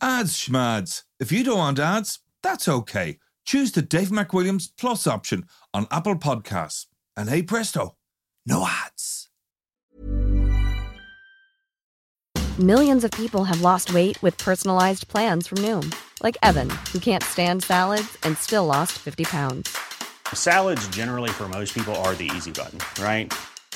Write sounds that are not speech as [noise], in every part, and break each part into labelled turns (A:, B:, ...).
A: Ads schmads. If you don't want ads, that's okay. Choose the Dave McWilliams Plus option on Apple Podcasts. And hey presto, no ads.
B: Millions of people have lost weight with personalized plans from Noom, like Evan, who can't stand salads and still lost 50 pounds.
C: Salads, generally, for most people, are the easy button, right?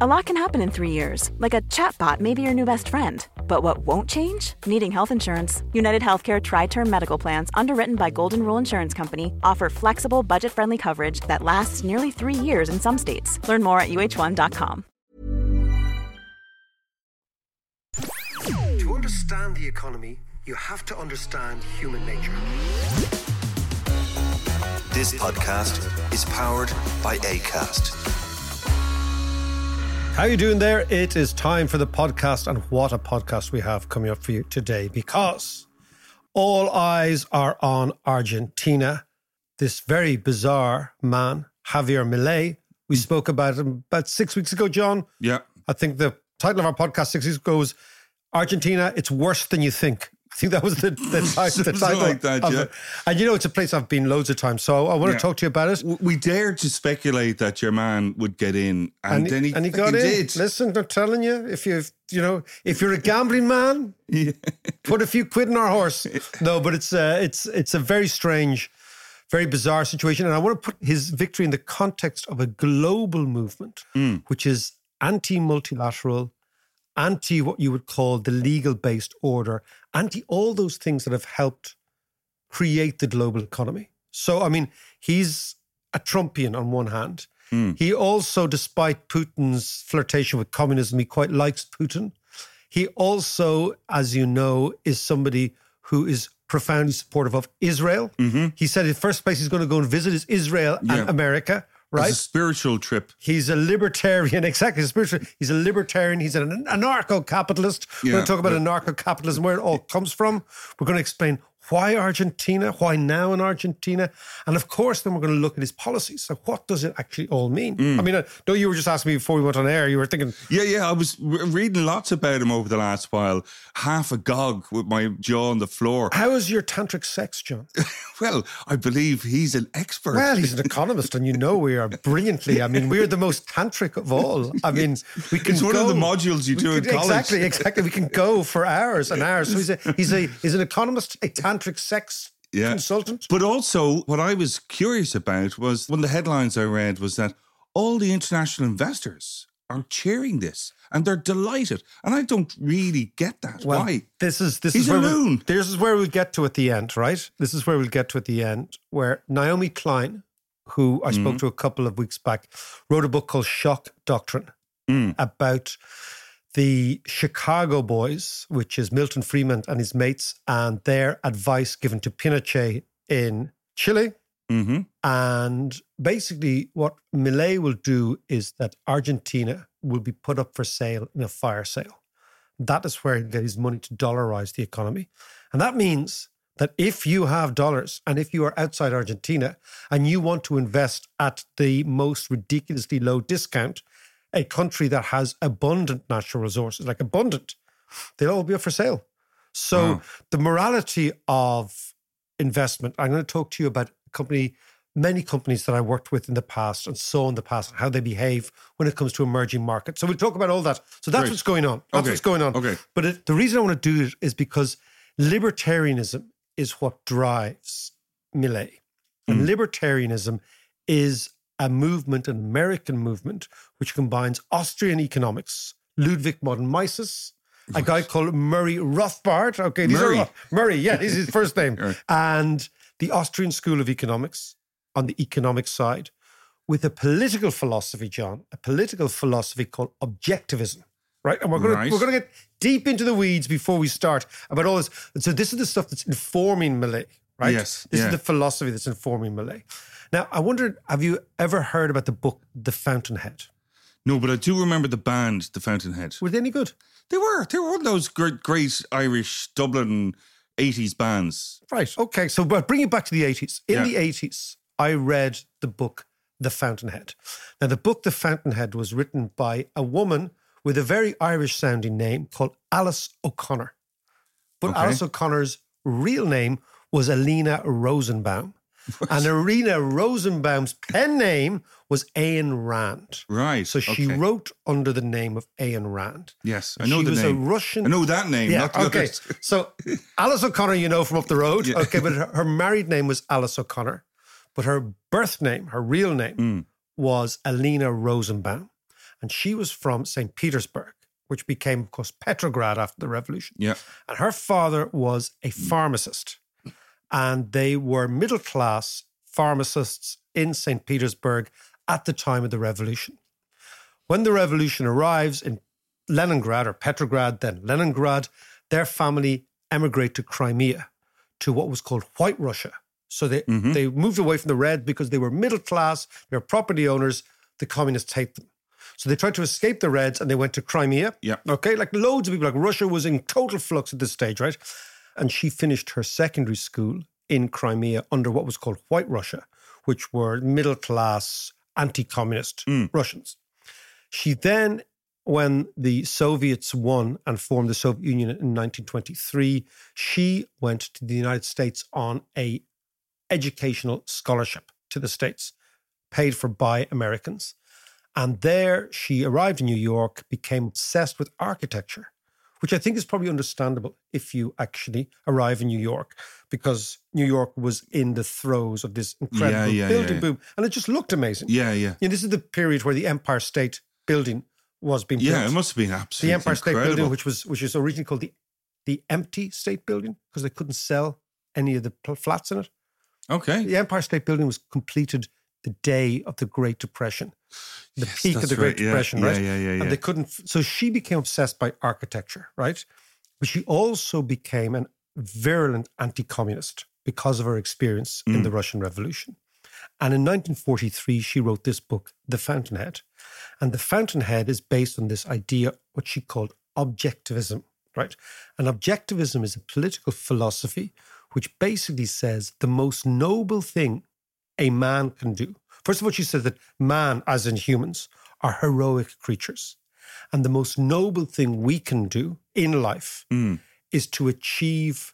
D: A lot can happen in three years, like a chatbot may be your new best friend. But what won't change? Needing health insurance. United Healthcare Tri Term Medical Plans, underwritten by Golden Rule Insurance Company, offer flexible, budget friendly coverage that lasts nearly three years in some states. Learn more at uh1.com.
E: To understand the economy, you have to understand human nature.
F: This podcast is powered by ACAST.
G: How you doing there? It is time for the podcast, and what a podcast we have coming up for you today because all eyes are on Argentina. This very bizarre man, Javier Milei. We mm. spoke about him about six weeks ago, John.
A: Yeah.
G: I think the title of our podcast six weeks ago was Argentina, it's worse than you think. [laughs] I think that was the, the, [laughs] ti- the title.
A: like that, yeah.
G: And you know, it's a place I've been loads of times. So I want
A: Yeah.
G: to talk to you about it.
A: We dared to speculate that your man would get in, and, then he,
G: and he got in.
A: did.
G: Listen, I'm telling you, if you you know, if you're a gambling man, [laughs]
A: Yeah.
G: put a few quid in our horse. No, but it's uh, it's it's a very strange, very bizarre situation, and I want to put his victory in the context of a global movement, which is anti-multilateral, anti what you would call the legal-based order, anti all those things that have helped create the global economy. So, I mean, he's a Trumpian on one hand. Hmm. He also, despite Putin's flirtation with communism, he quite likes Putin. He also, as you know, is somebody who is profoundly supportive of Israel. Mm-hmm. He said the first place he's going to go and visit is Israel
A: Yeah.
G: and America,
A: It's a spiritual trip.
G: He's a libertarian, [laughs] exactly. a Spiritual. He's a libertarian. He's an anarcho-capitalist. We're going to talk about anarcho-capitalism, where it all comes from. We're going to explain why Argentina, why now in Argentina, and of course, then we're going to look at his policies. So, what does it actually all mean?
A: Mm.
G: I mean, I know you were just asking me before we went on air. You were thinking,
A: Yeah, yeah. I was re- reading lots about him over the last while. Half agog with my jaw on the floor.
G: how is your tantric sex, John? [laughs]
A: Well, I believe he's an expert.
G: Well, he's an economist, and you know we are brilliantly. I mean, we're the most tantric of all. I mean, we can
A: It's one
G: go,
A: of the modules you do in college.
G: Exactly, exactly. We can go for hours and hours. So he's a he's a he's an economist, a tantric sex
A: Yeah.
G: consultant.
A: But also, what I was curious about was one of the headlines I read was that all the international investors are cheering this and they're delighted. And I don't really get that.
G: Well,
A: Why?
G: This is this
A: He's
G: is
A: a
G: where we- this is where we'll get to at the end, right? This is where we'll get to at the end, where Naomi Klein, who I
A: Mm-hmm.
G: spoke to a couple of weeks back, wrote a book called Shock Doctrine
A: Mm.
G: about the Chicago boys, which is Milton Friedman and his mates, and their advice given to Pinochet in Chile.
A: hmm
G: And basically, what Milei will do is that Argentina will be put up for sale in a fire sale. That is where he'll get his money to dollarize the economy. And that means that if you have dollars and if you are outside Argentina and you want to invest at the most ridiculously low discount, a country that has abundant natural resources, like abundant, they'll all be up for sale. So the morality of investment, I'm going to talk to you about a company, many companies that I worked with in the past and saw in the past, how they behave when it comes to emerging markets. So we'll talk about all that. So that's
A: Great.
G: what's going on. That's
A: Okay.
G: what's going on.
A: Okay.
G: But it, the reason I want to do it is because libertarianism is what drives Milei. And hmm. libertarianism is a movement, an American movement, which combines Austrian economics, Ludwig von Mises, a guy called Murray Rothbard. Okay, these
A: Murray.
G: are Murray. Yeah, this is his first name. [laughs]
A: Right.
G: And the Austrian School of Economics on the economic side, with a political philosophy, John, a political philosophy called objectivism. Right, and we're going
A: Right.
G: to we're going to get deep into the weeds before we start about all this. So this is the stuff that's informing Milei, right?
A: Yes,
G: this
A: yeah.
G: is the philosophy that's informing Milei. Now, I wonder, have you ever heard about the book The Fountainhead?
A: No, but I do remember the band, The Fountainhead.
G: Were they any good?
A: They were. They were one of those great, great Irish Dublin 80s bands.
G: Right. Okay. So, but bring it back to the 80s. In
A: Yeah.
G: the 80s, I read the book The Fountainhead. Now, the book The Fountainhead was written by a woman with a very Irish sounding name called Alice O'Connor. But
A: Okay.
G: Alice O'Connor's real name was Alina Rosenbaum. and Alina Rosenbaum's pen name was Ayn Rand.
A: Right.
G: So she
A: okay.
G: wrote under the name of Ayn Rand.
A: Yes, I
G: She
A: know the
G: was a
A: name.
G: Russian-
A: I know that name,
G: Yeah, okay. [laughs] So Alice O'Connor, you know from up the road.
A: Yeah.
G: Okay, but her, her married name was Alice O'Connor, but her birth name, her real name,
A: Mm.
G: was Alina Rosenbaum. And she was from St. Petersburg, which became, of course, Petrograd after the revolution.
A: Yeah.
G: And her father was a pharmacist. And they were middle class pharmacists in St. Petersburg at the time of the revolution. When the revolution arrives in Leningrad or Petrograd, then Leningrad, their family emigrate to Crimea, to what was called White Russia. So they, mm-hmm. they moved away from the red because they were middle class, they were property owners, the communists hate them. So they tried to escape the Reds and they went to Crimea.
A: Yeah.
G: Okay, like loads of people, like Russia was in total flux at this stage, right? And she finished her secondary school in Crimea under what was called White Russia, which were middle class, anti communist hmm. Russians. She then, when the Soviets won and formed the Soviet Union in 1923, she went to the United States on a educational scholarship to the States, paid for by Americans. And there she arrived in New York, became obsessed with architecture, which I think is probably understandable if you actually arrive in New York, because New York was in the throes of this incredible
A: yeah,
G: building
A: yeah.
G: boom. And it just looked amazing.
A: Yeah, yeah.
G: You know, this is the period where the Empire State Building was being built.
A: Yeah, it must have been absolutely
G: the Empire State. Building, which was which is originally called the the Empty State Building, because they couldn't sell any of the pl- flats in it.
A: Okay.
G: The Empire State Building was completed the day of the Great Depression, the
A: Yes,
G: peak of the Great
A: right. Yeah,
G: Depression,
A: yeah,
G: right?
A: yeah, yeah, yeah.
G: And they couldn't. So she became obsessed by architecture, right? But she also became an virulent anti-communist because of her experience in
A: Mm.
G: the Russian Revolution. And in 1943, she wrote this book, The Fountainhead. And The Fountainhead is based on this idea, what she called objectivism, right? And objectivism is a political philosophy which basically says the most noble thing a man can do. First of all, she says that man, as in humans, are heroic creatures. And the most noble thing we can do in life hmm. is to achieve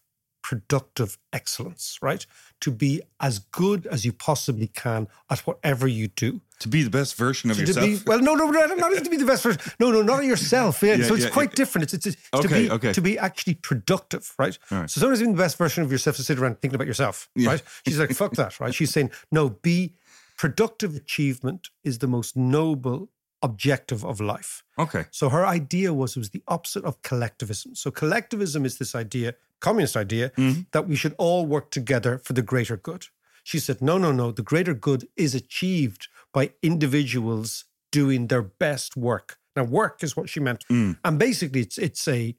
G: productive excellence, right? To be as good as you possibly can at whatever you do.
A: To be the best version of yourself.
G: be, well, no, no, no, not even to be the best version. No, no, not yourself. Yeah.
A: Yeah,
G: so it's
A: yeah,
G: quite
A: yeah.
G: different. It's, it's, it's to be
A: okay.
G: to be actually productive, right?
A: Right.
G: So sometimes even the best version of yourself to sit around thinking about yourself, right? She's like, fuck that, right? She's saying, no, be productive achievement is the most noble objective of life.
A: Okay.
G: So her idea was it was the opposite of collectivism. So collectivism is this idea, communist idea, mm-hmm. that we should all work together for the greater good. She said, no, no, no. The greater good is achieved by individuals doing their best work. Now, work is what she meant, mm. and basically, it's it's a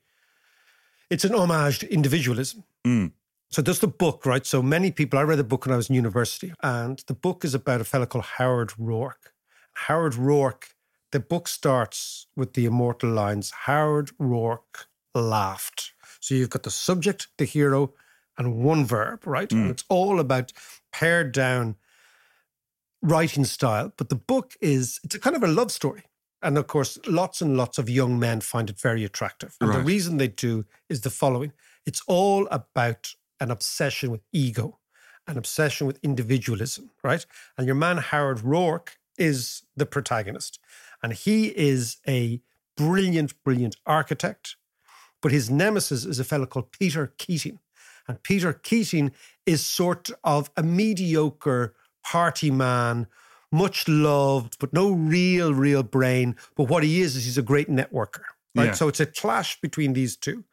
G: it's an homage to individualism. Mm. So that's the book, right? So many people, I read the book when I was in university, and the book is about a fellow called Howard Roark. Howard Roark, the book starts with the immortal lines Howard Roark laughed. So you've got the subject, the hero, and one verb, right? And hmm. it's all about pared down writing style. But the book is, it's a kind of a love story. And of course, lots and lots of young men find it very attractive. And the reason they do is the following it's all about an obsession with ego, an obsession with individualism, right? And your man, Howard Roark, is the protagonist. And he is a brilliant, brilliant architect. But his nemesis is a fellow called Peter Keating. And Peter Keating is sort of a mediocre party man, much loved, but no real, real brain. But what he is, is he's a great networker. Right.
A: Yeah.
G: So it's a clash between these two.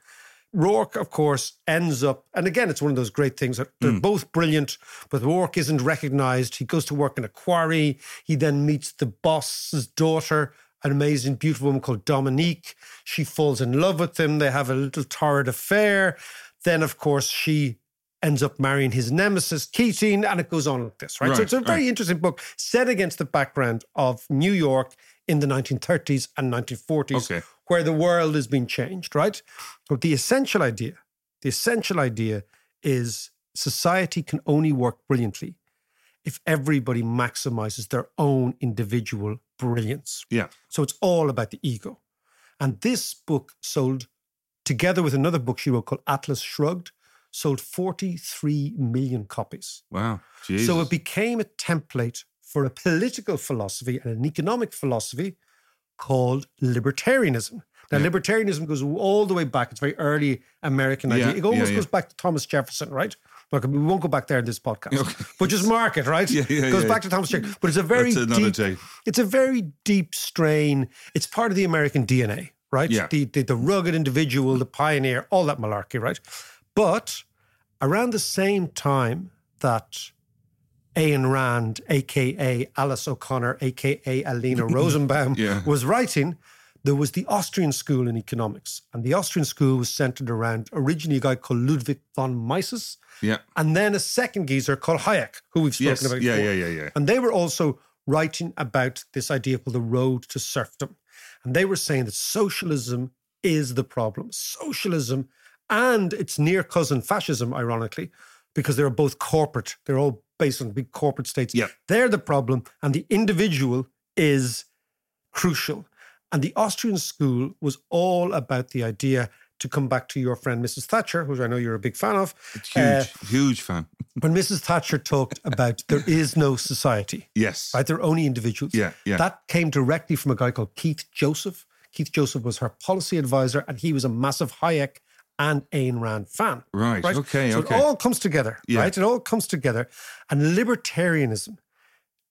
G: Roark, of course, ends up, and again, it's one of those great things that they're mm. both brilliant, but Roark isn't recognized. He goes to work in a quarry. He then meets the boss's daughter, an amazing, beautiful woman called Dominique. She falls in love with him. They have a little torrid affair. Then, of course, she ends up marrying his nemesis, Keating, and it goes on like this, right? so it's a very
A: right.
G: interesting book set against the background of New York in the 1930s and 1940s,
A: Okay.
G: where the world is being changed, right? But the essential idea, the essential idea is society can only work brilliantly if everybody maximizes their own individual brilliance.
A: Yeah.
G: So it's all about the ego. And this book sold, together with another book she wrote called Atlas Shrugged, sold 43 million copies.
A: Wow. Jesus.
G: So it became a template for a political philosophy and an economic philosophy called libertarianism. Now,
A: Yeah.
G: libertarianism goes all the way back. It's very early American idea.
A: Yeah,
G: It almost
A: yeah,
G: goes back to Thomas Jefferson, right? Look, we won't go back there in this podcast, but just mark it, right?
A: Yeah, yeah,
G: it goes back to Thomas Jefferson. But it's a very deep,
A: day.
G: it's a very deep strain. It's part of the American DNA, right?
A: Yeah.
G: The, the the rugged individual, the pioneer, all that malarkey, right? But around the same time that Ayn Rand, aka Alice O'Connor, aka Alina [laughs] Rosenbaum,
A: Yeah.
G: was writing, there was the Austrian school in economics. And the Austrian school was centered around originally a guy called Ludwig von Mises,
A: yeah.
G: and then a second geezer called Hayek, who we've spoken
A: Yes.
G: about
A: Yeah,
G: before.
A: yeah, yeah, yeah.
G: And they were also writing about this idea called the road to serfdom. And they were saying that socialism is the problem. Socialism and its near cousin fascism, ironically, because they're both corporate, they're all based on big corporate states.
A: Yeah.
G: They're the problem. And the individual is crucial. And the Austrian school was all about the idea to come back to your friend Mrs. Thatcher, who I know you're a big fan of.
A: Huge,
G: Uh,
A: huge fan.
G: when Mrs. Thatcher talked [laughs] about there is no society,
A: Yes.
G: right? There are only individuals.
A: Yeah, yeah.
G: That came directly from a guy called Keith Joseph. Keith Joseph was her policy advisor, and he was a massive Hayek and Ayn Rand fan.
A: Right, okay,
G: so
A: okay.
G: it all comes together,
A: Yeah.
G: right? It all comes together. And libertarianism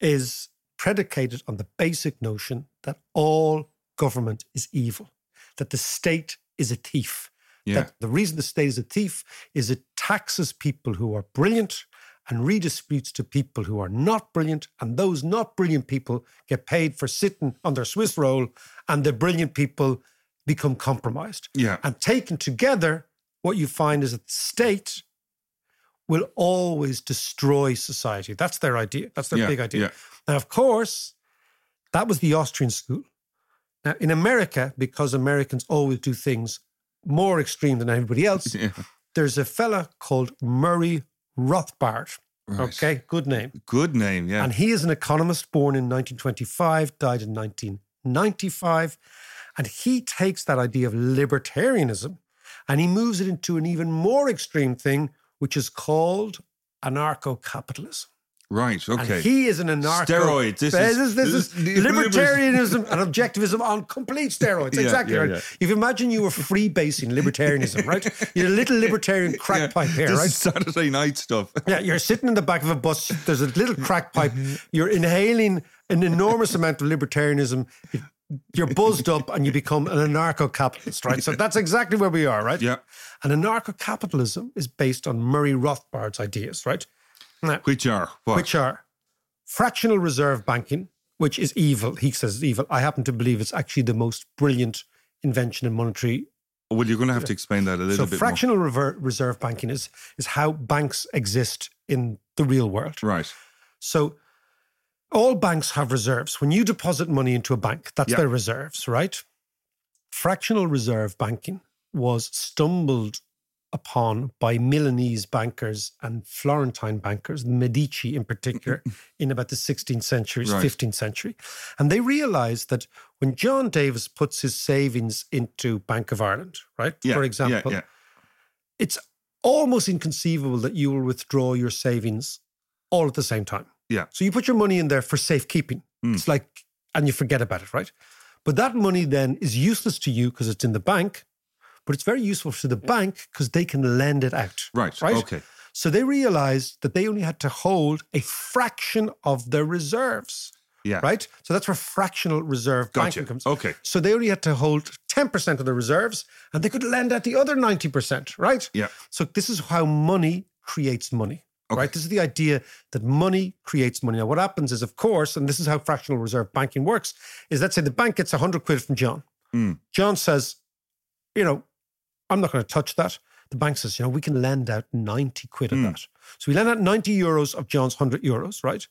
G: is predicated on the basic notion that all government is evil, that the state is a thief.
A: Yeah.
G: That the reason the state is a thief is it taxes people who are brilliant and redistributes to people who are not brilliant. And those not brilliant people get paid for sitting on their Swiss roll, and the brilliant people become compromised.
A: Yeah.
G: And taken together, what you find is that the state will always destroy society. That's their idea. That's their
A: Yeah,
G: big idea.
A: yeah.
G: Now, of course, that was the Austrian school. Now, in America, because Americans always do things more extreme than everybody else, [laughs]
A: Yeah.
G: there's a fella called Murray Rothbard.
A: Right.
G: Okay, good name.
A: Good name. Yeah.
G: And he is an economist born in 1925, died in 1995. And he takes that idea of libertarianism and he moves it into an even more extreme thing, which is called anarcho capitalism.
A: right. Okay.
G: And he is an anarcho.
A: Steroids. This
G: this
A: is-
G: is, this is
A: this is
G: libertarianism and [laughs] objectivism on complete steroids.
A: Yeah,
G: exactly
A: yeah,
G: right.
A: yeah.
G: If you imagine you were freebasing libertarianism, right? You're a little libertarian [laughs] crack pipe here, right?
A: Saturday night stuff. [laughs]
G: Yeah, you're sitting in the back of a bus. There's a little crack pipe. Mm-hmm. You're inhaling an enormous amount of libertarianism. It- You're buzzed up and you become an anarcho capitalist, right? So that's exactly where we are, right?
A: Yeah.
G: And anarcho capitalism is based on Murray Rothbard's ideas, right? Now,
A: Which are what?
G: which are fractional reserve banking, which is evil. He says it's evil. I happen to believe it's actually the most brilliant invention in monetary
A: well, you're going to have to explain that a little
G: so
A: bit So,
G: fractional rever- reserve banking is is how banks exist in the real world.
A: Right.
G: So all banks have reserves. When you deposit money into a bank, that's
A: Yeah.
G: their reserves, right? Fractional reserve banking was stumbled upon by Milanese bankers and Florentine bankers, the Medici in particular, [laughs] in about the 16th century,
A: Right.
G: 15th century. And they realized that when John Davis puts his savings into Bank of Ireland, right?
A: Yeah.
G: For
A: yeah,
G: example,
A: Yeah.
G: it's almost inconceivable that you will withdraw your savings all at the same time.
A: Yeah.
G: So you put your money in there for safekeeping.
A: Mm.
G: It's like, and you forget about it, right? But that money then is useless to you because it's in the bank, but it's very useful to the bank because they can lend it out.
A: Right.
G: Right.
A: Okay.
G: So they realized that they only had to hold a fraction of their reserves.
A: Yeah.
G: Right. So that's where fractional reserve
A: Gotcha.
G: banking comes.
A: Okay.
G: So they only had to hold 10% of the reserves and they could lend out the other 90%. Right.
A: Yeah.
G: So this is how money creates money. Right. This is the idea that money creates money. Now, what happens is, of course, and this is how fractional reserve banking works, is let's say the bank gets 100 quid from John.
A: Mm.
G: John says, you know, I'm not going to touch that. The bank says, you know, we can lend out 90 quid of
A: Mm.
G: that. So we lend out 90 euros of John's 100 euros, right?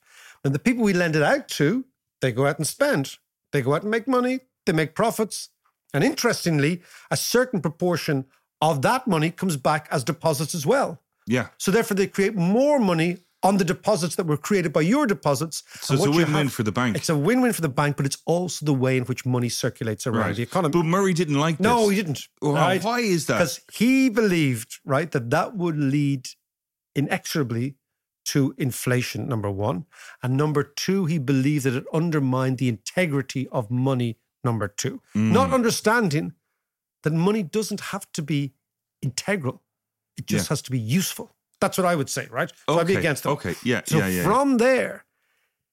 G: And the people we lend it out to, they go out and spend. They go out and make money, they make profits. And interestingly, a certain proportion of that money comes back as deposits as well.
A: Yeah.
G: So therefore, they create more money on the deposits that were created by your deposits.
A: So it's a win-win
G: have-
A: for the bank.
G: It's a win-win for the bank, but it's also the way in which money circulates around
A: Right.
G: the economy.
A: But Murray didn't like
G: no,
A: this.
G: No, he didn't.
A: Well,
G: right?
A: Why is that?
G: Because he believed, right, that that would lead inexorably to inflation, number one. And number two, he believed that it undermined the integrity of money, number two.
A: Mm.
G: Not understanding that money doesn't have to be integral, it just
A: Yeah.
G: has to be useful. That's what I would say, right? So I'd be against it.
A: okay, yeah,
G: So
A: yeah, yeah, yeah.
G: from there,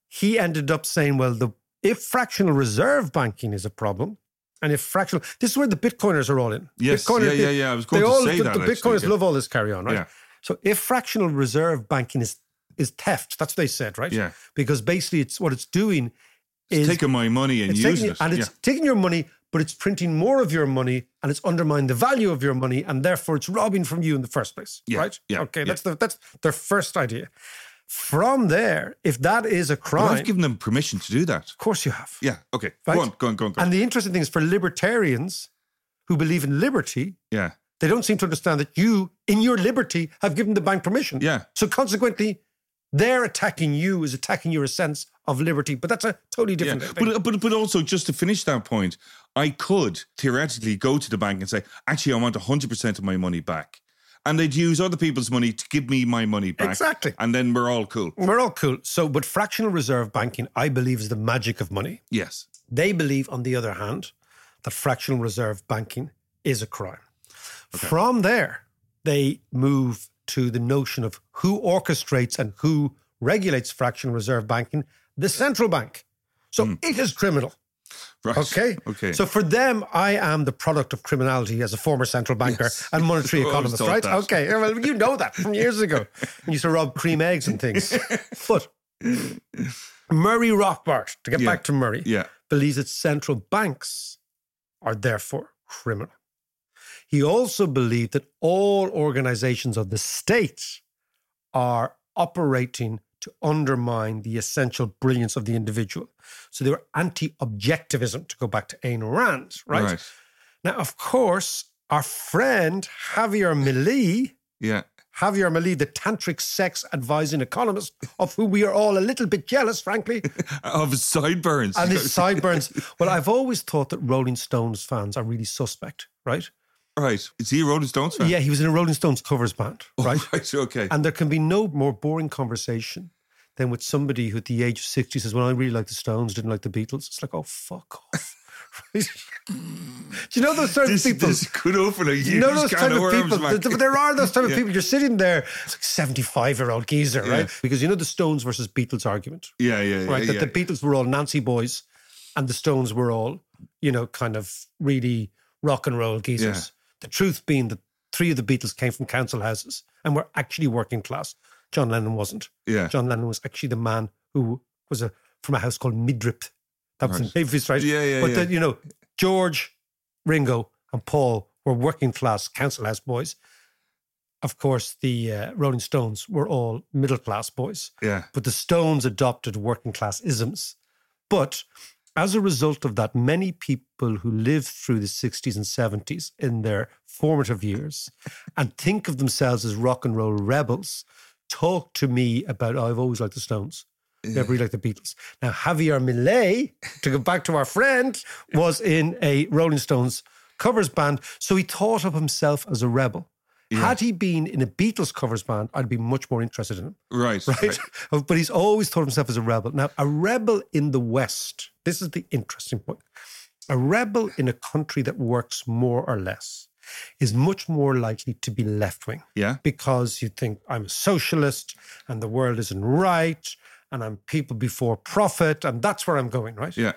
G: he ended up saying, well, the if fractional reserve banking is a problem, and if fractional, this is where the Bitcoiners are all in.
A: Yes,
G: Bitcoiners,
A: yeah, yeah, yeah, I was going
G: they
A: to
G: all,
A: say
G: the,
A: that,
G: The
A: actually,
G: Bitcoiners
A: yeah.
G: love all this carry on, right?
A: Yeah.
G: So if fractional reserve banking is is theft, that's what they said, right?
A: Yeah.
G: Because basically, it's what it's doing is
A: taking my money and using
G: taking,
A: it.
G: and it's
A: yeah.
G: taking your money, but it's printing more of your money, and it's undermined the value of your money, and therefore it's robbing from you in the first place,
A: Yeah,
G: right?
A: yeah,
G: Okay,
A: yeah.
G: that's the that's their first idea. From there, if that is a
A: But
G: crime,
A: I've given them permission to do that.
G: of course you have.
A: Yeah. Okay.
G: Right?
A: Go on. Go on. Go on. Go on.
G: And the interesting thing is for libertarians who believe in liberty,
A: yeah.
G: they don't seem to understand that you, in your liberty, have given the bank permission.
A: Yeah.
G: So consequently, their attacking you is attacking your sense of liberty. But that's a totally
A: Yeah,
G: different thing.
A: but but but also just to finish that point, I could theoretically go to the bank and say, actually, I want hundred percent of my money back, and they'd use other people's money to give me my money back.
G: Exactly.
A: and then we're all cool.
G: We're all cool. So, but fractional reserve banking, I believe, is the magic of money.
A: Yes.
G: They believe, on the other hand, that fractional reserve banking is a crime. From there, they move to the notion of who orchestrates and who regulates fractional reserve banking the central bank. So it is criminal.
A: Right.
G: Okay.
A: Okay.
G: So for them, I am the product of criminality as a former central banker
A: Yes.
G: and monetary [laughs] economist, right?
A: that.
G: Okay. Well, you know that from years ago. [laughs] you used to rob cream eggs and things. [laughs] But Murray Rothbard, to get
A: Yeah.
G: back to Murray,
A: yeah.
G: believes that central banks are therefore criminal. He also believed that all organizations of the state are operating to undermine the essential brilliance of the individual. So they were anti objectivism, to go back to Ayn Rand, right?
A: Right.
G: Now, of course, our friend Javier Milei,
A: Yeah.
G: Javier Milei, the tantric sex advising economist, of whom we are all a little bit jealous, frankly, [laughs]
A: Of his sideburns.
G: and his [laughs] sideburns. Well, I've always thought that Rolling Stones fans are really suspect, right?
A: Right. Is he a Rolling Stones fan?
G: Yeah, he was in a Rolling Stones covers band, oh, right? [laughs]
A: Right. Okay.
G: And there can be no more boring conversation than with somebody who at the age of 60 says, Well, I really like the Stones, didn't like the Beatles. It's like, oh, fuck off. [laughs] Right? Do you know those of
A: this,
G: people?
A: this could open a
G: you know those type
A: of
G: of
A: worms,
G: people. There are those type of [laughs]
A: Yeah.
G: people. You're sitting there, it's like 75 year old geezer, right? Because you know the Stones versus Beatles argument,
A: Yeah, yeah, yeah.
G: right?
A: yeah.
G: That the Beatles were all Nancy boys and the Stones were all, you know, kind of really rock and roll geezers. The truth being that three of the Beatles came from council houses and were actually working class. John Lennon wasn't.
A: Yeah.
G: John Lennon was actually the man who was a from a house called Mendips. That was in
A: Right.
G: Davis, right?
A: Yeah, yeah,
G: But
A: yeah.
G: then, you know, George, Ringo, and Paul were working class council house boys. Of course, the uh, Rolling Stones were all middle class boys.
A: Yeah.
G: But the Stones adopted working class isms. But as a result of that, many people who lived through the 60s and 70s in their formative years and think of themselves as rock and roll rebels talk to me about, oh, I've always liked the Stones. Never really liked the Beatles. Now, Javier Milei, to go back to our friend, was in a Rolling Stones covers band. So he thought of himself as a rebel. Had he been in a Beatles covers band, I'd be much more interested in him
A: Right. [laughs]
G: right? [laughs] But he's always thought of himself as a rebel. Now, a rebel in the West, this is the interesting point. A rebel in a country that works more or less is much more likely to be left wing
A: Yeah.
G: because you think I'm a socialist and the world isn't right and I'm people before profit and that's where I'm going, right?
A: Yeah.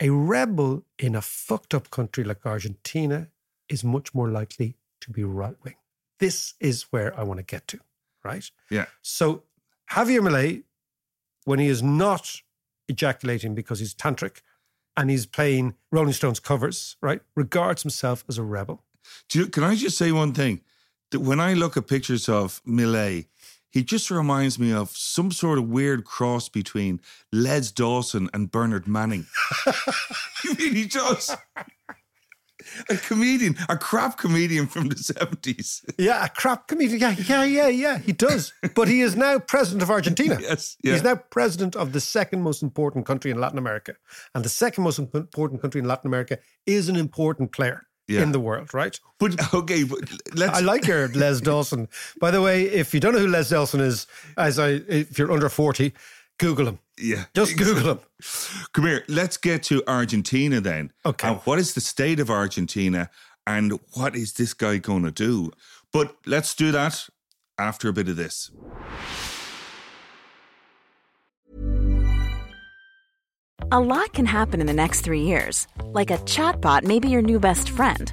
G: A rebel in a fucked up country like Argentina is much more likely to be right wing. This is where I want to get to, right?
A: Yeah.
G: So Javier Milei, when he is not ejaculating because he's tantric and he's playing Rolling Stones covers, right, regards himself as a rebel.
A: Do you, can I just say one thing? That when I look at pictures of Milei, he just reminds me of some sort of weird cross between Les Dawson and Bernard Manning. [laughs] [laughs] he really does. A comedian, a crap comedian from the 70s.
G: Yeah, a crap comedian. Yeah, yeah, yeah, yeah. He does. But he is now president of Argentina. [laughs]
A: Yes, yeah.
G: He's now president of the second most important country in Latin America. And the second most important country in Latin America is an important player
A: Yeah.
G: in the world, right?
A: But okay, but let's.
G: I like your Les [laughs] Dawson. By the way, if you don't know who Les Dawson is, as I if you're under 40, Google him.
A: Yeah,
G: Just Google them.
A: Come here. Let's get to Argentina then.
G: Okay.
A: And what is the state of Argentina and what is this guy going to do? But let's do that after a bit of this.
D: A lot can happen in the next three years. Like a chatbot may be your new best friend.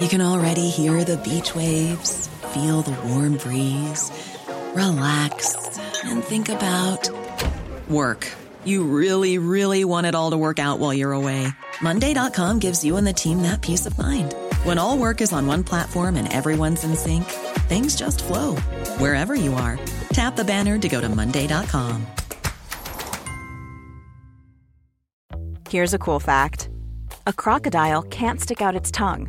H: You can already hear the beach waves, feel the warm breeze, relax, and think about work. You really, really want it all to work out while you're away. Monday.com gives you and the team that peace of mind. When all work is on one platform and everyone's in sync, things just flow wherever you are. Tap the banner to go to Monday.com.
D: Here's a cool fact a crocodile can't stick out its tongue.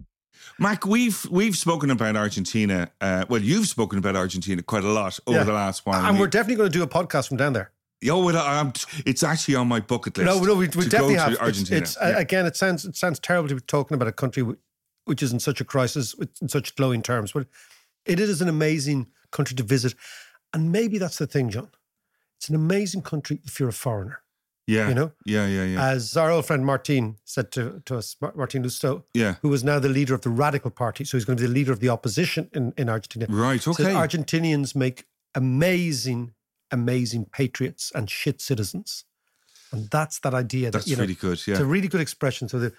A: Mac, we've we've spoken about Argentina. Uh, well, you've spoken about Argentina quite a lot over
G: Yeah.
A: the last while.
G: And
A: We-
G: we're definitely going to do a podcast from down there.
A: I'm, it's actually on my bucket list.
G: No, no, we, we definitely have.
A: to
G: It's-
A: Argentina.
G: It's,
A: Yeah.
G: again, it sounds it sounds terrible to be talking about a country which is in such a crisis, in such glowing terms, but it is an amazing country to visit, and maybe that's the thing, John. It's an amazing country if you're a foreigner.
A: Yeah,
G: you know?
A: yeah, yeah, yeah,
G: As our old friend Martin said to, to us, Martin Lousteau,
A: yeah.
G: who is now the leader of the Radical Party, so he's going to be the leader of the opposition in, in Argentina.
A: Right,
G: Says
A: okay.
G: Argentinians make amazing, amazing patriots and shit citizens. And that's that idea that
A: That's
G: you know,
A: really good. Yeah,
G: it's a really good expression. So the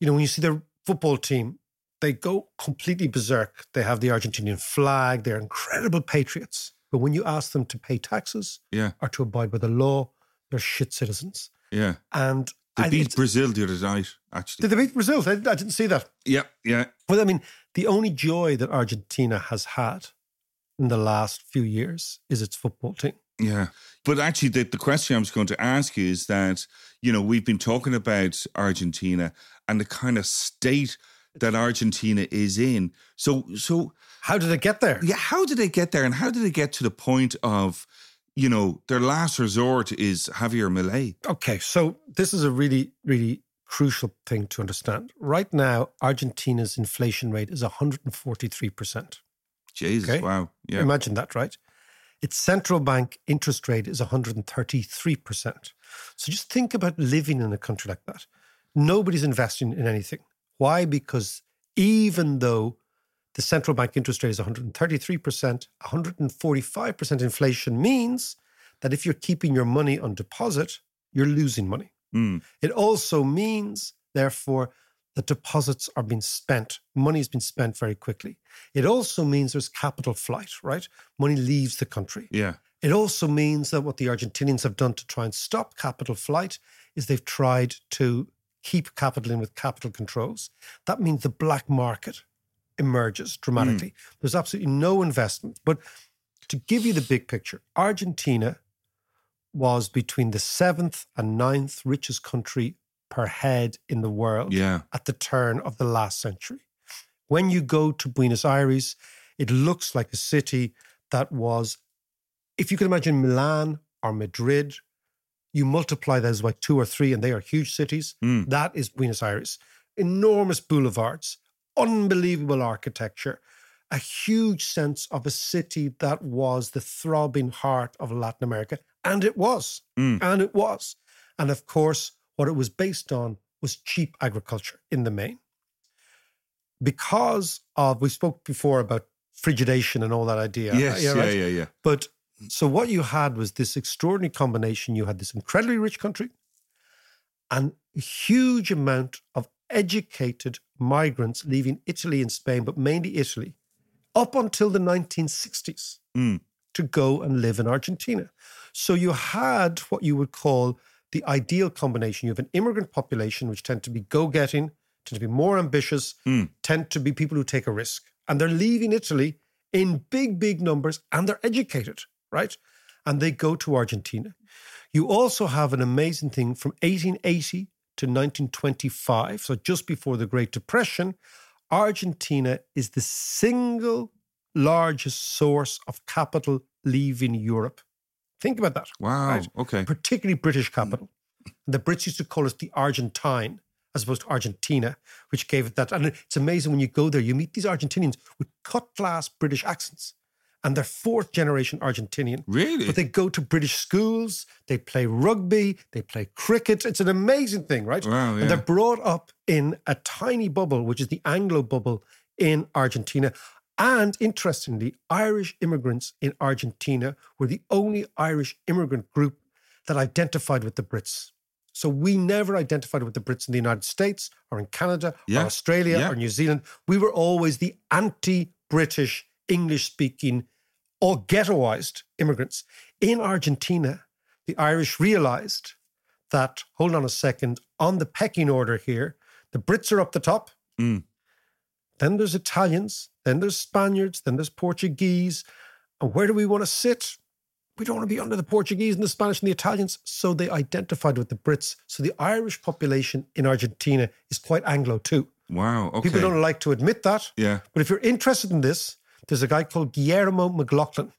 G: you know, when you see their football team, they go completely berserk. They have the Argentinian flag, they're incredible patriots. But when you ask them to pay taxes
A: yeah,
G: or to abide by the law, they're shit citizens.
A: yeah.
G: And
A: They
G: I-
A: beat Brazil the other night, actually.
G: did they beat Brazil? I, I didn't see that.
A: yeah, yeah.
G: Well, I mean, the only joy that Argentina has had in the last few years is its football team.
A: Yeah. But actually, the, the question I was going to ask you is that, you know, we've been talking about Argentina and the kind of state that Argentina is in. So, so
G: How did it get there?
A: yeah, how did they get there? And how did they get to the point of, you know, their last resort is Javier Milei?
G: Okay, so this is a really, really crucial thing to understand. Right now, Argentina's inflation rate is 143%.
A: Jesus,
G: Okay.
A: wow. Yeah.
G: Imagine that, right? Its central bank interest rate is 133%. So just think about living in a country like that. Nobody's investing in anything. Why? Because even though the central bank interest rate is 133%, 145% inflation means that if you're keeping your money on deposit, you're losing money.
A: Mm,
G: It also means, therefore, that deposits are being spent. Money has been spent very quickly. It also means there's capital flight, right? Money leaves the country.
A: yeah.
G: It also means that what the Argentinians have done to try and stop capital flight is they've tried to keep capital in with capital controls. That means the black market emerges mm. dramatically. There's absolutely no investment. But to give you the big picture, Argentina was between the seventh and ninth richest country per head in the world
A: Yeah.
G: at the turn of the last century. When you go to Buenos Aires, it looks like a city that was if you can imagine Milan or Madrid, you multiply those by two or three, and they are huge cities. Mm. That is Buenos Aires. Enormous boulevards, unbelievable architecture, a huge sense of a city that was the throbbing heart of Latin America. And it was. Mm. And it was. And of course, what it was based on was cheap agriculture in the main. Because of, we spoke before about frigidation and all that idea.
A: Yes, yeah,
G: right?
A: yeah, yeah.
G: But so what you had was this extraordinary combination. You had this incredibly rich country and a huge amount of educated migrants leaving Italy and Spain, but mainly Italy, up until the 1960s
A: Mm.
G: to go and live in Argentina. So you had what you would call the ideal combination. You have an immigrant population, which tend to be go getting, tend to be more ambitious, tend to be people who take a risk. And they're leaving Italy in big, big numbers and they're educated, right? And they go to Argentina. You also have an amazing thing from 1880 to 1925, so just before the Great Depression, Argentina is the single largest source of capital leaving Europe. Think about that.
A: Wow.
G: right?
A: Okay.
G: Particularly British capital. And the Brits used to call it the Argentine as opposed to Argentina, which gave it that. And it's amazing when you go there, you meet these Argentinians with cut glass British accents. And they're fourth generation Argentinian.
A: Really?
G: But they go to British schools, they play rugby, they play cricket. It's an amazing thing, right?
A: Wow, yeah.
G: And they're brought up in a tiny bubble, which is the Anglo bubble in Argentina. And interestingly, Irish immigrants in Argentina were the only Irish immigrant group that identified with the Brits. So we never identified with the Brits in the United States or in Canada
A: Yeah,
G: or Australia
A: yeah.
G: or New Zealand. We were always the anti British, English speaking, or ghettoized immigrants. In Argentina, the Irish realized that, hold on a second, on the pecking order here, the Brits are up the top.
A: Mm.
G: Then there's Italians, then there's Spaniards, then there's Portuguese. And where do we want to sit? We don't want to be under the Portuguese and the Spanish and the Italians. So they identified with the Brits. So the Irish population in Argentina is quite Anglo too.
A: Wow. Okay.
G: People don't like to admit that.
A: Yeah.
G: But if you're interested in this, there's a guy called Guillermo McLaughlin,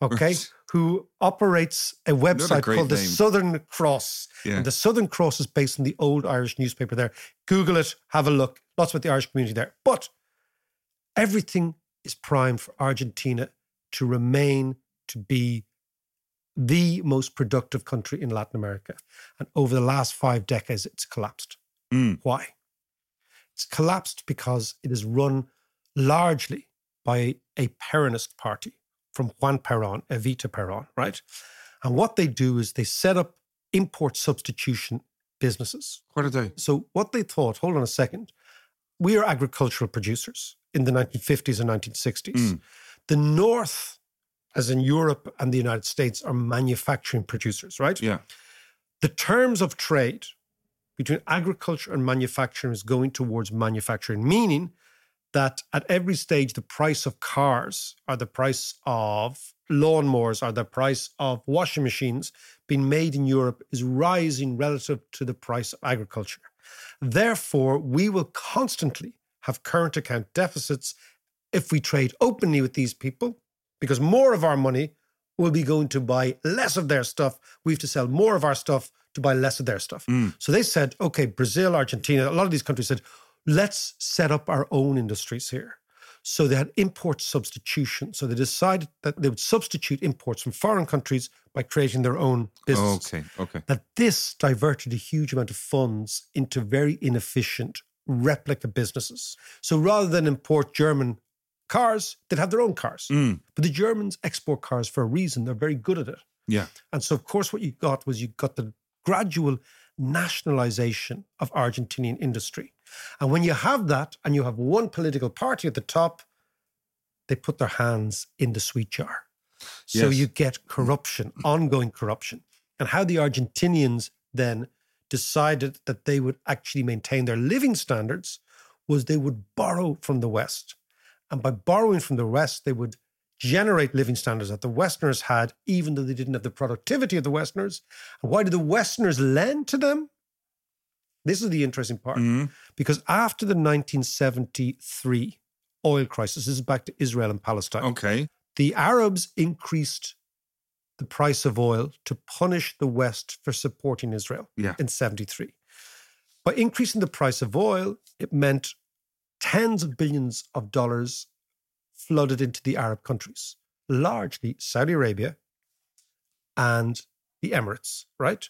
G: okay, who operates a website called the. Southern Cross.
A: Yeah.
G: And the Southern Cross is based on the old Irish newspaper there. Google it, have a look. Lots about the Irish community there. But everything is primed for Argentina to remain to be the most productive country in Latin America. And over the last five decades, it's collapsed.
A: Mm.
G: Why? It's collapsed because it is run largely by a Peronist party from Juan Perón, Evita Perón, right? And what they do is they set up import substitution businesses.
A: What are they?
G: So what they thought, hold on a second, we are agricultural producers in the 1950s and 1960s. Hmm. The North, as in Europe and the United States, are manufacturing producers, right?
A: Yeah.
G: the terms of trade between agriculture and manufacturing is going towards manufacturing, meaning that at every stage, the price of cars or the price of lawnmowers or the price of washing machines being made in Europe is rising relative to the price of agriculture. Therefore, we will constantly have current account deficits if we trade openly with these people, because more of our money will be going to buy less of their stuff. We have to sell more of our stuff to buy less of their stuff. Mm. So they said, okay, Brazil, Argentina, a lot of these countries said, let's set up our own industries here. So they had import substitution. So they decided that they would substitute imports from foreign countries by creating their own business.
A: Okay. Okay.
G: That this diverted a huge amount of funds into very inefficient replica businesses. So rather than import German cars, they'd have their own cars.
A: Mm.
G: But the Germans export cars for a reason. They're very good at it.
A: Yeah.
G: And so, of course, what you got was you got the gradual nationalization of Argentinian industry. And when you have that and you have one political party at the top, they put their hands in the sweet jar. So
A: Yes.
G: you get corruption, ongoing corruption. And how the Argentinians then decided that they would actually maintain their living standards was they would borrow from the West. And by borrowing from the West, they would generate living standards that the Westerners had, even though they didn't have the productivity of the Westerners. And why did the Westerners lend to them? This is the interesting part.
A: Mhm.
G: Because after the 1973 oil crisis, this is back to Israel and Palestine,
A: Okay.
G: the Arabs increased the price of oil to punish the West for supporting Israel
A: Yeah.
G: in 73. By increasing the price of oil, it meant tens of billions of dollars flooded into the Arab countries, largely Saudi Arabia and the Emirates, right?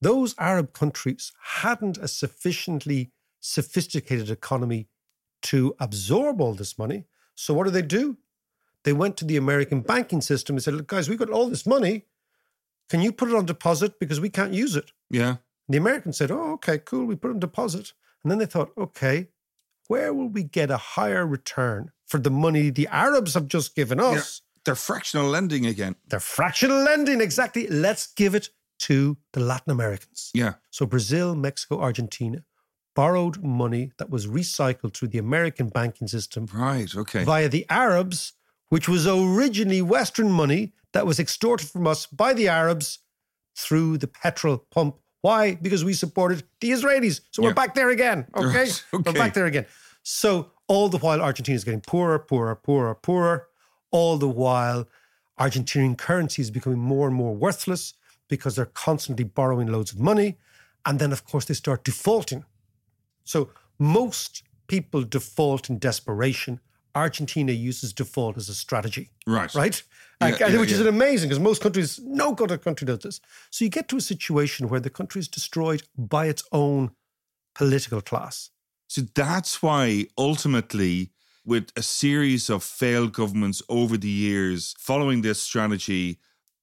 G: Those Arab countries hadn't a sufficiently sophisticated economy to absorb all this money. So what do they do? They went to the American banking system and said, Look, guys, we've got all this money. Can you put it on deposit because we can't use it?
A: Yeah.
G: The Americans said, Oh, okay, cool. We put it on deposit. And then they thought, okay, where will we get a higher return for the money the Arabs have just given
A: Yeah.
G: us?
A: They're fractional lending again.
G: They're fractional lending, exactly. Let's give it to the Latin Americans.
A: Yeah.
G: So Brazil, Mexico, Argentina borrowed money that was recycled through the American banking system
A: Right. Okay.
G: via the Arabs, which was originally Western money that was extorted from us by the Arabs through the petrol pump. Why? Because we supported the Israelis. So we're back there again. [laughs] Okay?
A: Right,
G: We're back there again. So all the while, Argentina is getting poorer, poorer, poorer, poorer. All the while, Argentinian currency is becoming more and more worthless because they're constantly borrowing loads of money. And then, of course, they start defaulting. So most people default in desperation. Argentina uses default as a strategy,
A: Right.
G: right?
A: Yeah,
G: Like,
A: yeah,
G: which is amazing because most countries, no other country does this. So you get to a situation where the country is destroyed by its own political class.
A: So that's why ultimately, with a series of failed governments over the years following this strategy,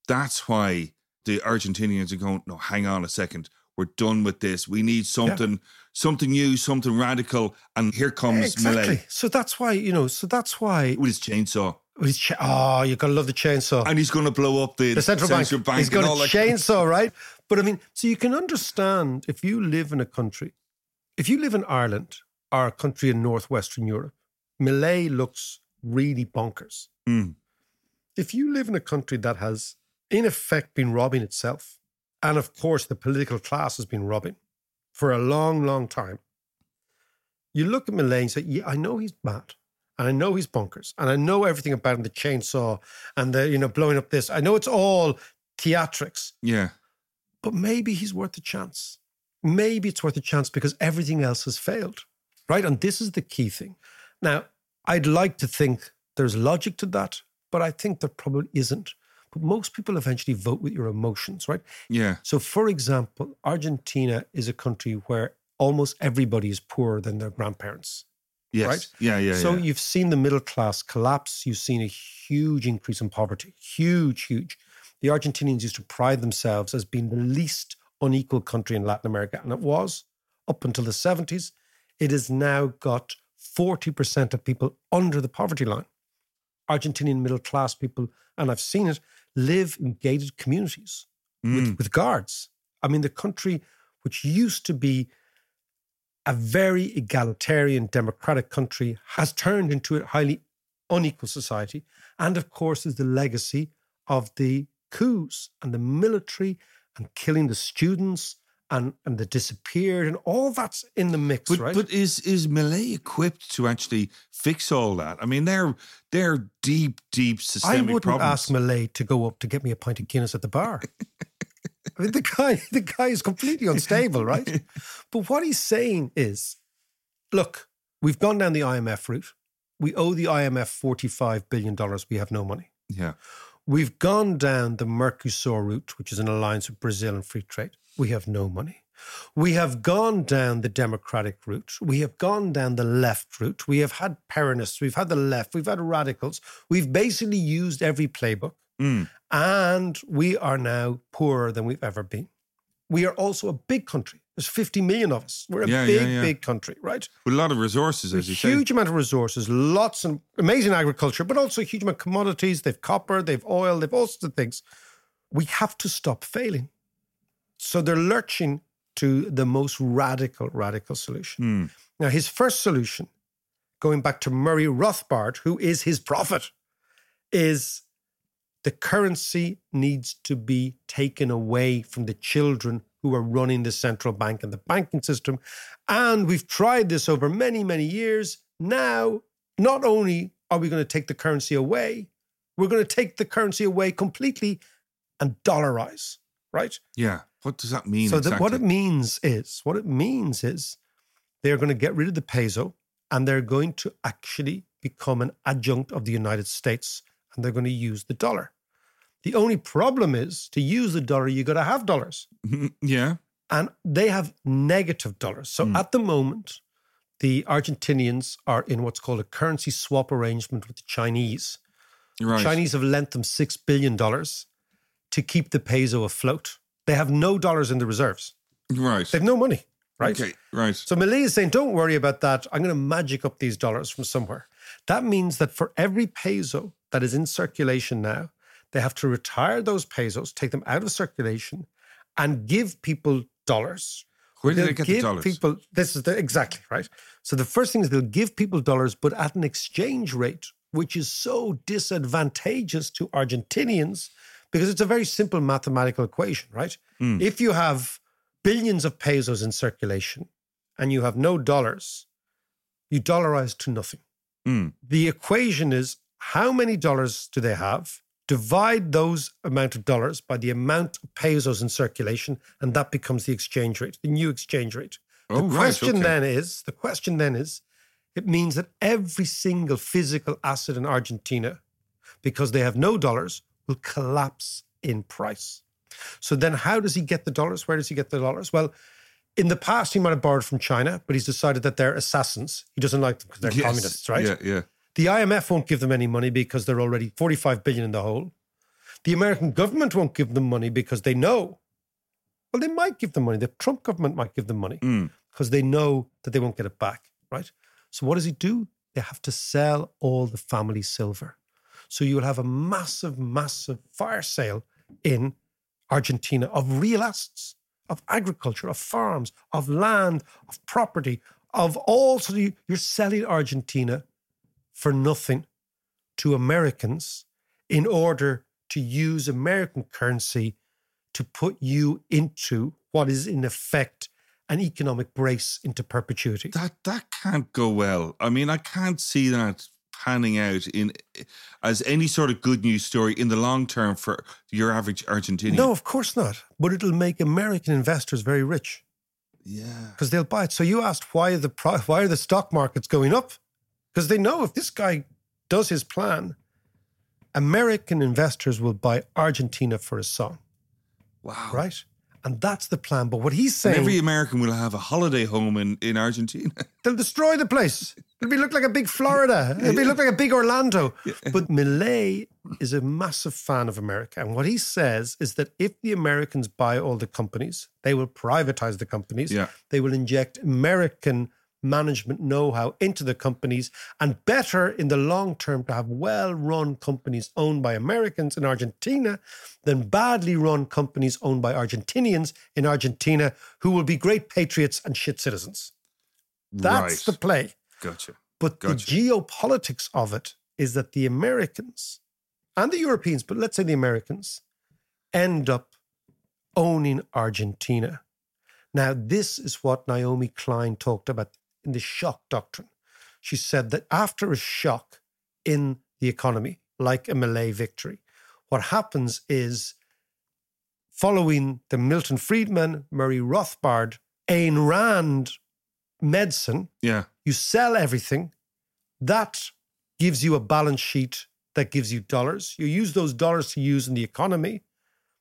A: that's why the Argentinians are going, no, hang on a second. We're done with this. We need something, something new, something radical. And here comes
G: exactly.
A: Milei
G: So that's why, you know, so that's why.
A: with his chainsaw.
G: with his cha- oh, you got to love the chainsaw.
A: And he's going to blow up the,
G: the central, bank.
A: bank
G: He's got a
A: that.
G: chainsaw, right? But I mean, so you can understand if you live in a country, if you live in Ireland or a country in northwestern Europe, Milei looks really bonkers.
A: Mm.
G: If you live in a country that has, in effect, been robbing itself, and of course the political class has been robbing for a long, long time, you look at Milei and say, "Yeah, I know he's mad." And I know he's bonkers, and I know everything about him, the chainsaw and the, you know, blowing up this. I know it's all theatrics,
A: Yeah.
G: but maybe he's worth a chance. Maybe it's worth a chance because everything else has failed, right? And this is the key thing. Now, I'd like to think there's logic to that, but I think there probably isn't. But most people eventually vote with your emotions, right?
A: Yeah.
G: So, for example, Argentina is a country where almost everybody is poorer than their grandparents.
A: Yes.
G: Right?
A: Yeah. Yeah.
G: so
A: yeah.
G: you've seen the middle class collapse. You've seen a huge increase in poverty. Huge, huge. The Argentinians used to pride themselves as being the least unequal country in Latin America, and it was up until the 70s. It has now got 40% of people under the poverty line. Argentinian middle class people, and I've seen it, live in gated communities
A: Mm.
G: with, with guards. I mean, the country, which used to be a very egalitarian, democratic country, has turned into a highly unequal society. And of course, is the legacy of the coups and the military and killing the students and, and the disappeared and all that's in the mix,
A: But,
G: right?
A: but is is Milei equipped to actually fix all that? I mean, they're they're deep, deep
G: I wouldn't
A: problems.
G: ask Milei to go up to get me a pint of Guinness at the bar. I mean, the guy, [laughs] the guy is completely unstable, right? [laughs] But what he's saying is, look, we've gone down the IMF route. We owe the IMF forty-five billion dollars. We have no money.
A: yeah,
G: We've gone down the Mercosur route, which is an alliance with Brazil and free trade. We have no money. We have gone down the democratic route. We have gone down the left route. We have had Peronists. We've had the left. We've had radicals. We've basically used every playbook.
A: Mm.
G: And we are now poorer than we've ever been. We are also a big country. There's 50 million of us. We're a
A: Yeah,
G: big,
A: yeah, yeah.
G: big country, right?
A: with a lot of resources,
G: A
A: as you say.
G: huge amount of resources, lots and amazing agriculture, but also a huge amount of commodities. They've copper, they've oil, they've all sorts of things. We have to stop failing. So they're lurching to the most radical, radical solution.
A: Hmm.
G: Now, his first solution, going back to Murray Rothbard, who is his prophet, is the currency needs to be taken away from the children who are running the central bank and the banking system. And we've tried this over many, many years. Now, not only are we going to take the currency away, we're going to take the currency away completely and dollarize, right?
A: Yeah. What does that mean?
G: so
A: exactly?
G: that what it means is what it means is they're going to get rid of the peso and they're going to actually become an adjunct of the United States and they're going to use the dollar. The only problem is to use the dollar, you've got to have dollars.
A: yeah.
G: And they have negative dollars. So
A: Hmm.
G: at the moment, the Argentinians are in what's called a currency swap arrangement with the Chinese.
A: Right.
G: Chinese have lent them $6 billion to keep the peso afloat. They have no dollars in the reserves.
A: Right.
G: They have no money, right?
A: Okay. Right.
G: So Milei is saying, don't worry about that. I'm going to magic up these dollars from somewhere. That means that for every peso that is in circulation now, they have to retire those pesos, take them out of circulation, and give people dollars.
A: Where do they get the
G: give
A: dollars?
G: People, this is the, exactly right. So the first thing is they'll give people dollars, but at an exchange rate which is so disadvantageous to Argentinians because it's a very simple mathematical equation, right?
A: Hmm.
G: If you have billions of pesos in circulation and you have no dollars, you dollarize to nothing.
A: Hmm.
G: The equation is how many dollars do they have? Divide those amount of dollars by the amount of pesos in circulation, and that becomes the exchange rate, the new exchange rate. The
A: Oh, right,
G: question
A: okay.
G: then is the question then is it means that every single physical asset in Argentina, because they have no dollars, will collapse in price. So then how does he get the dollars? Where does he get the dollars? Well, in the past, he might have borrowed from China, but he's decided that they're assassins. He doesn't like them because they're
A: Yes.
G: communists, right?
A: Yeah. Yeah.
G: The IMF won't give them any money because they're already 45 billion in the hole. The American government won't give them money because they know. Well, they might give them money. The Trump government might give them money
A: Mm.
G: because they know that they won't get it back, right? So what does he do? They have to sell all the family silver. So you will have a massive, massive fire sale in Argentina of real assets, of agriculture, of farms, of land, of property, of all. So you- you're selling Argentina for nothing to Americans in order to use American currency to put you into what is in effect an economic brace into perpetuity.
A: That that can't go well. I mean, I can't see that panning out in as any sort of good news story in the long term for your average Argentinian.
G: No, of course not. But it'll make American investors very rich
A: Yeah.
G: because they'll buy it. So you asked why are the why are the stock markets going up? Because they know if this guy does his plan, American investors will buy Argentina for a song,
A: Wow.
G: right? And that's the plan. But what he's
A: And
G: saying,
A: every American will have a holiday home in, in Argentina. [laughs]
G: they'll destroy the place. It'll be look like a big Florida. It'll be look like a big Orlando. But Milei is a massive fan of America. And what he says is that if the Americans buy all the companies, they will privatize the companies.
A: Yeah.
G: They will inject American management know-how into the companies and better in the long term to have well-run companies owned by Americans in Argentina than badly run companies owned by Argentinians in Argentina who will be great patriots and shit citizens. That's
A: right.
G: the play.
A: Gotcha.
G: But
A: Gotcha.
G: the geopolitics of it is that the Americans and the Europeans, but let's say the Americans, end up owning Argentina. Now, this is what Naomi Klein talked about in the shock doctrine. She said that after a shock in the economy, like a Milei victory, what happens is following the Milton Friedman, Murray Rothbard, Ayn Rand medicine,
A: Yeah.
G: you sell everything. That gives you a balance sheet that gives you dollars. You use those dollars to use in the economy.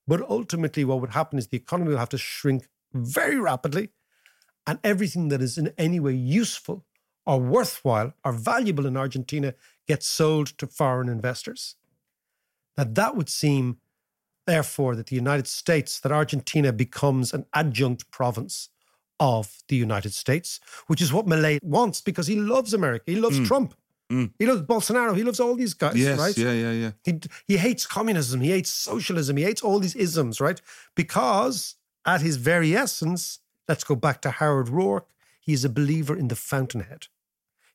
G: But ultimately, what would happen is the economy will have to shrink very rapidly, and everything that is in any way useful or worthwhile or valuable in Argentina gets sold to foreign investors. Now, that would seem, therefore, that the United States, that Argentina becomes an adjunct province of the United States, which is what Milei wants because he loves America. He loves mm. Trump. Mm. He loves Bolsonaro. He loves all these guys,
A: Yes.
G: right?
A: Yeah. Yeah. Yeah.
G: He, he hates communism. He hates socialism. He hates all these isms, right? Because at his very essence, let's go back to Howard Roark, He is a believer in the fountainhead.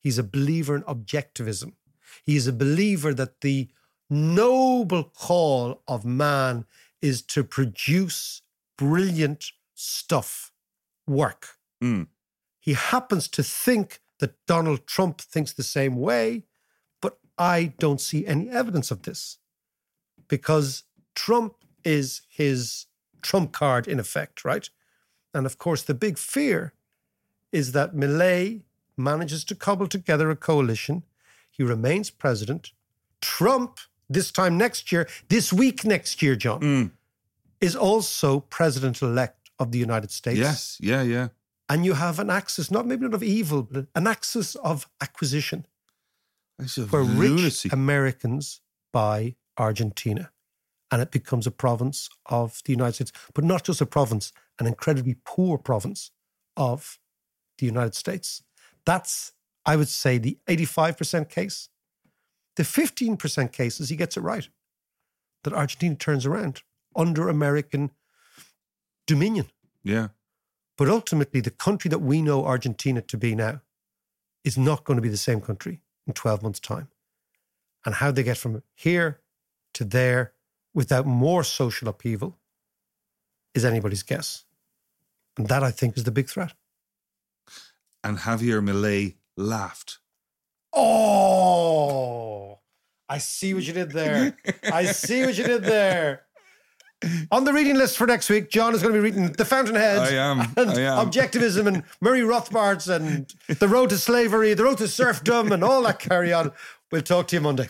G: He's a believer in objectivism. He is a believer that the noble call of man is to produce brilliant stuff, work.
A: Mm.
G: He happens to think that Donald Trump thinks the same way, but I don't see any evidence of this because Trump is his trump card in effect, right? And of course, the big fear is that Milei manages to cobble together a coalition. He remains president. Trump, this time next year, this week next year, John,
A: Mm.
G: is also president elect of the United States.
A: Yes, yeah, yeah.
G: And you have an axis, not maybe not of evil, but an axis of acquisition where
A: lunacy.
G: rich Americans buy Argentina. And it becomes a province of the United States, but not just a province, an incredibly poor province of the United States. That's, I would say, the 85% case. The 15% case is he gets it right that Argentina turns around under American dominion.
A: yeah.
G: But ultimately, the country that we know Argentina to be now is not going to be the same country in 12 months' time. And how they get from here to there without more social upheaval is anybody's guess. And that, I think, is the big threat.
A: And Javier Milei laughed.
G: Oh, I see what you did there. I see what you did there. On the reading list for next week, John is going to be reading The Fountainhead.
A: I am,
G: And
A: I am.
G: Objectivism and Murray Rothbard's and The Road to Slavery, The Road to Serfdom, and all that carry on. We'll talk to you Monday.